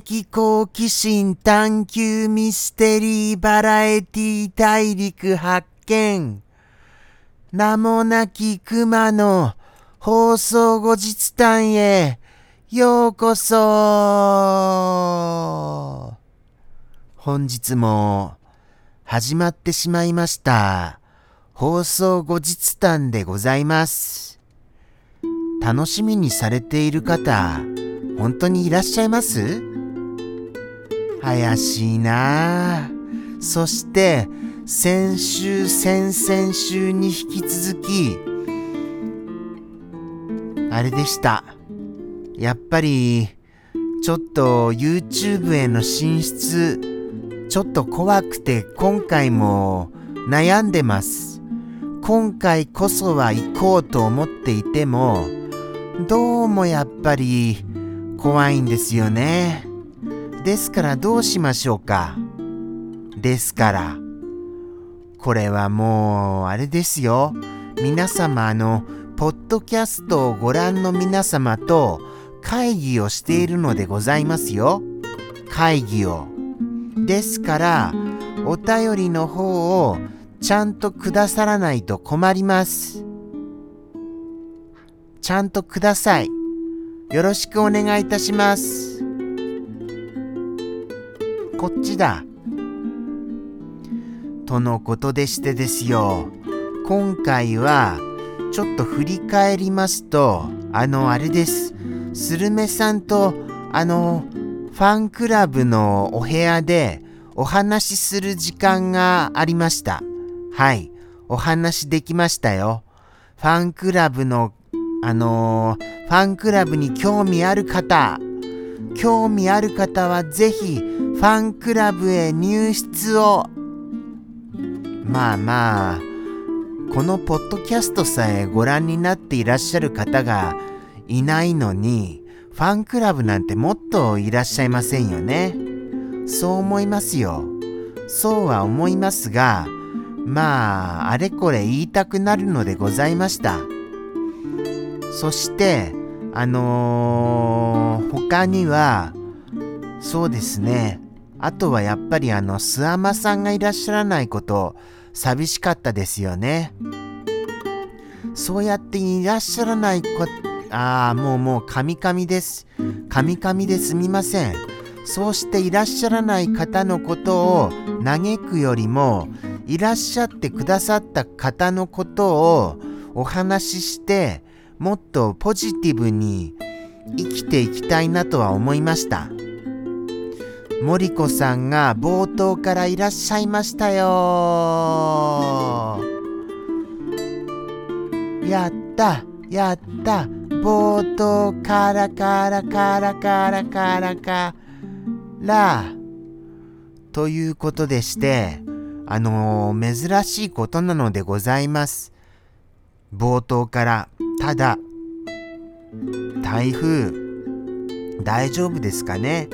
的好奇心探求ミステリーバラエティ大陸発見。名もなき熊の放送後日談へ。ようこそ。本日も始まってしまいました。放送後日談でございます。楽しみにされている方本当にいらっしゃいます？怪しいな。そして先週先々週に引き続きあれでした。やっぱりちょっと YouTube への進出ちょっと怖くて今回も悩んでます。今回こそは行こうと思っていてもどうもやっぱり怖いんですよね。ですからどうしましょうか？ですから、これはもうあれですよ。皆様あの、ポッドキャストをご覧の皆様と会議をしているのでございますよ。会議を。ですから、お便りの方をちゃんとくださらないと困ります。ちゃんとください。よろしくお願いいたします。こっちだ。とのことでしてですよ。今回は、ちょっと振り返りますと、あの、あれです。スルメさんと、あの、ファンクラブのお部屋でお話しする時間がありました。はい。お話できましたよ。ファンクラブのあの、ファンクラブに興味ある方、興味ある方はぜひファンクラブへ入室を。まあまあ、このポッドキャストさえご覧になっていらっしゃる方がいないのに、ファンクラブなんてもっといらっしゃいませんよね。そう思いますよ。そうは思いますが、まあ、あれこれ言いたくなるのでございました。そして、あのー、他には、そうですね。あとはやっぱりあの、スアマさんがいらっしゃらないこと、寂しかったですよね。そうやっていらっしゃらないこ、ああ、もうもう、カミカミです。カミカミですみません。そうしていらっしゃらない方のことを嘆くよりも、いらっしゃってくださった方のことをお話しして、もっとポジティブに生きていきたいなとは思いました。森子さんが冒頭からいらっしゃいましたよ。やったやった。冒頭からからからからから。からということでしてあのー、珍しいことなのでございます。冒頭からただ、台風、大丈夫ですかね？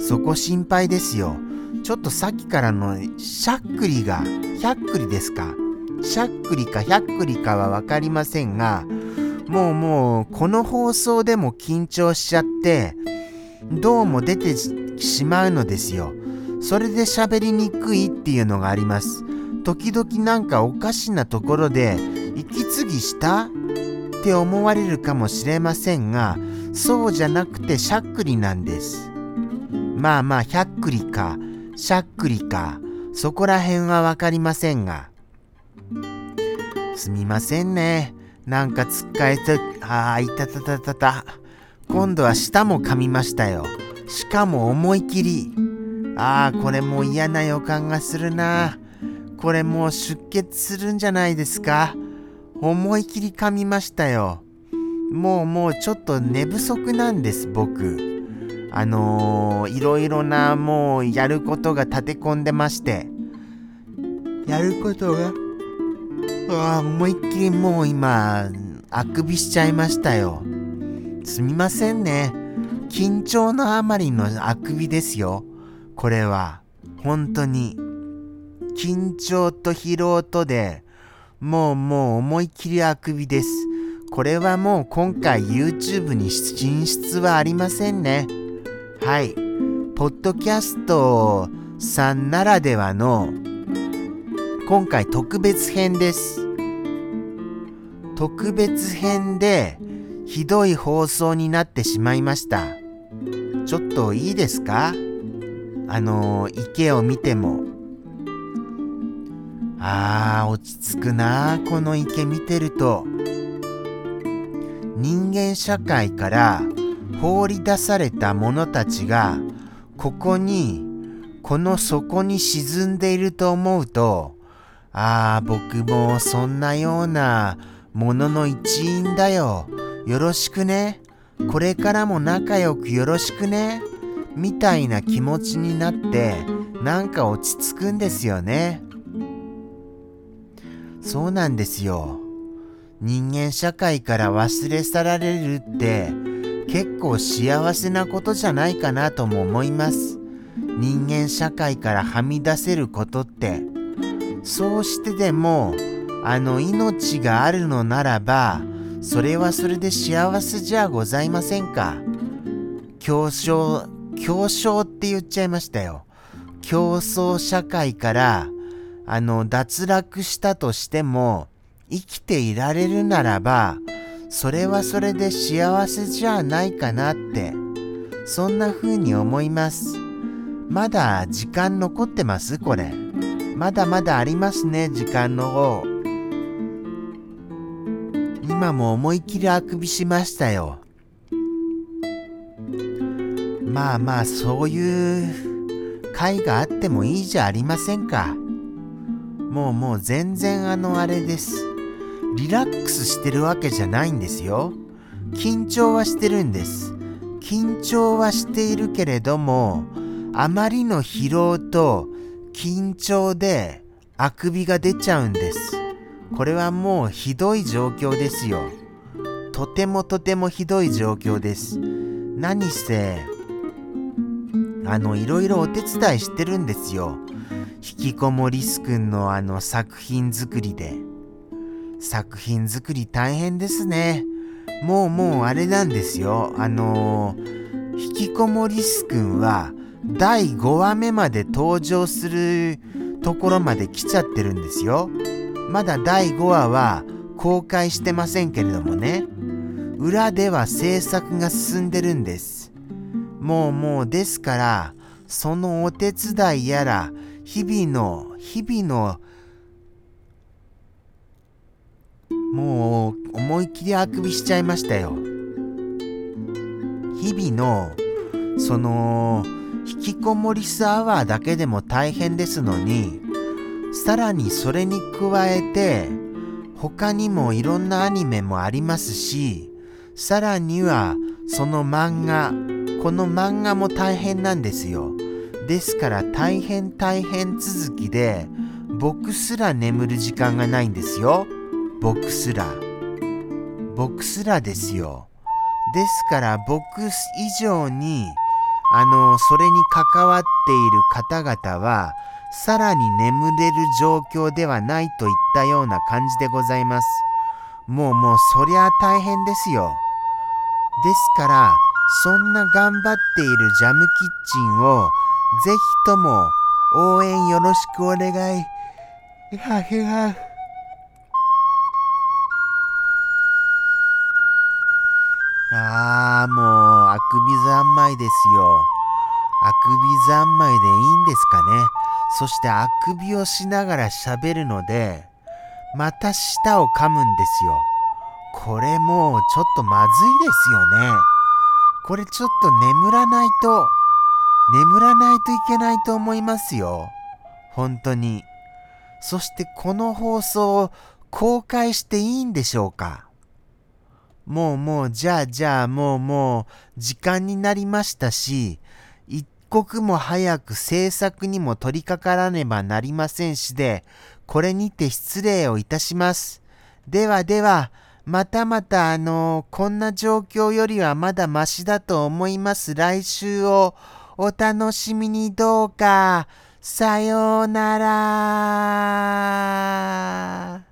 そこ心配ですよ。ちょっとさっきからのしゃっくりが、ひゃっくりですか？しゃっくりかひゃっくりかはわかりませんが、もうもうこの放送でも緊張しちゃって、どうも出てしまうのですよ。それで喋りにくいっていうのがあります。時々なんかおかしなところで息継ぎした？って思われるかもしれませんが、そうじゃなくてしゃっくりなんです。まあまあ、ひゃっくりか、しゃっくりか、そこら辺はわかりませんが。すみませんね。なんかつっかえて、ああ、いたたたたた。今度は舌も噛みましたよ。しかも思い切り。ああ、これも嫌な予感がするな。これもう出血するんじゃないですか思い切り噛みましたよ。もうもうちょっと寝不足なんです、僕。あのー、いろいろなもうやることが立て込んでまして。やることが？ああ、思いっきりもう今、あくびしちゃいましたよ。すみませんね。緊張のあまりのあくびですよ。これは。本当に。緊張と疲労とで、もうもう思い切りあくびです。これはもう今回 YouTube に進出はありませんね。はい、ポッドキャストさんならではの今回特別編です。特別編でひどい放送になってしまいました。ちょっといいですか？あの池を見ても。あー、落ち着くなこの池見てると。人間社会から放り出された者たちが、ここに、この底に沈んでいると思うと、ああ、僕もそんなようなものの一員だよ。よろしくね。これからも仲良くよろしくね。みたいな気持ちになって、なんか落ち着くんですよね。そうなんですよ。人間社会から忘れ去られるって結構幸せなことじゃないかなとも思います。人間社会からはみ出せることってそうしてでもあの命があるのならばそれはそれで幸せじゃございませんか？競争競争って言っちゃいましたよ競争社会からあの脱落したとしても生きていられるならばそれはそれで幸せじゃないかなってそんな風に思いますまだ時間残ってます？これ。まだまだありますね、時間の方。今も思いっきりあくびしましたよ。まあまあ、そういう会があってもいいじゃありませんか。もうもう全然あのあれです。リラックスしてるわけじゃないんですよ。緊張はしてるんです。緊張はしているけれども、あまりの疲労と緊張であくびが出ちゃうんです。これはもうひどい状況ですよ。とてもとてもひどい状況です。何せ、あの、いろいろお手伝いしてるんですよ。引きこもりすくんのあの作品作りで。作品作り大変ですね。もうもうあれなんですよ。あのー、引きこもりすくんは第5話目まで登場するところまで来ちゃってるんですよ。まだ第5話は公開してませんけれどもね。裏では制作が進んでるんです。もうもうですから、そのお手伝いやら、日々の、日々の、もう思いっきりあくびしちゃいましたよ。日々の、その、引きこもりスアワーだけでも大変ですのに、さらにそれに加えて、他にもいろんなアニメもありますし、さらにはその漫画、この漫画も大変なんですよ。ですから大変大変続きで、僕すら眠る時間がないんですよ。僕すら。僕すらですよ。ですから僕以上にあの、それに関わっている方々は、さらに眠れる状況ではないといったような感じでございます。もうもうそりゃ大変ですよ。ですから、そんな頑張っているジャムキッチンを、ぜひとも応援よろしくお願い。はへは。ああ、もう、あくび三昧ですよ。あくび三昧でいいんですかね。そしてあくびをしながら喋るので、また舌を噛むんですよ。これもうちょっとまずいですよね。これちょっと眠らないと、眠らないといけないと思いますよ。本当に。そしてこの放送を公開していいんでしょうか？もうもう、じゃあじゃあもうもう、時間になりましたし、一刻も早く制作にも取り掛からねばなりませんしで、これにて失礼をいたします。ではでは、またまたあの、こんな状況よりはまだマシだと思います来週をお楽しみにどうか。さようなら。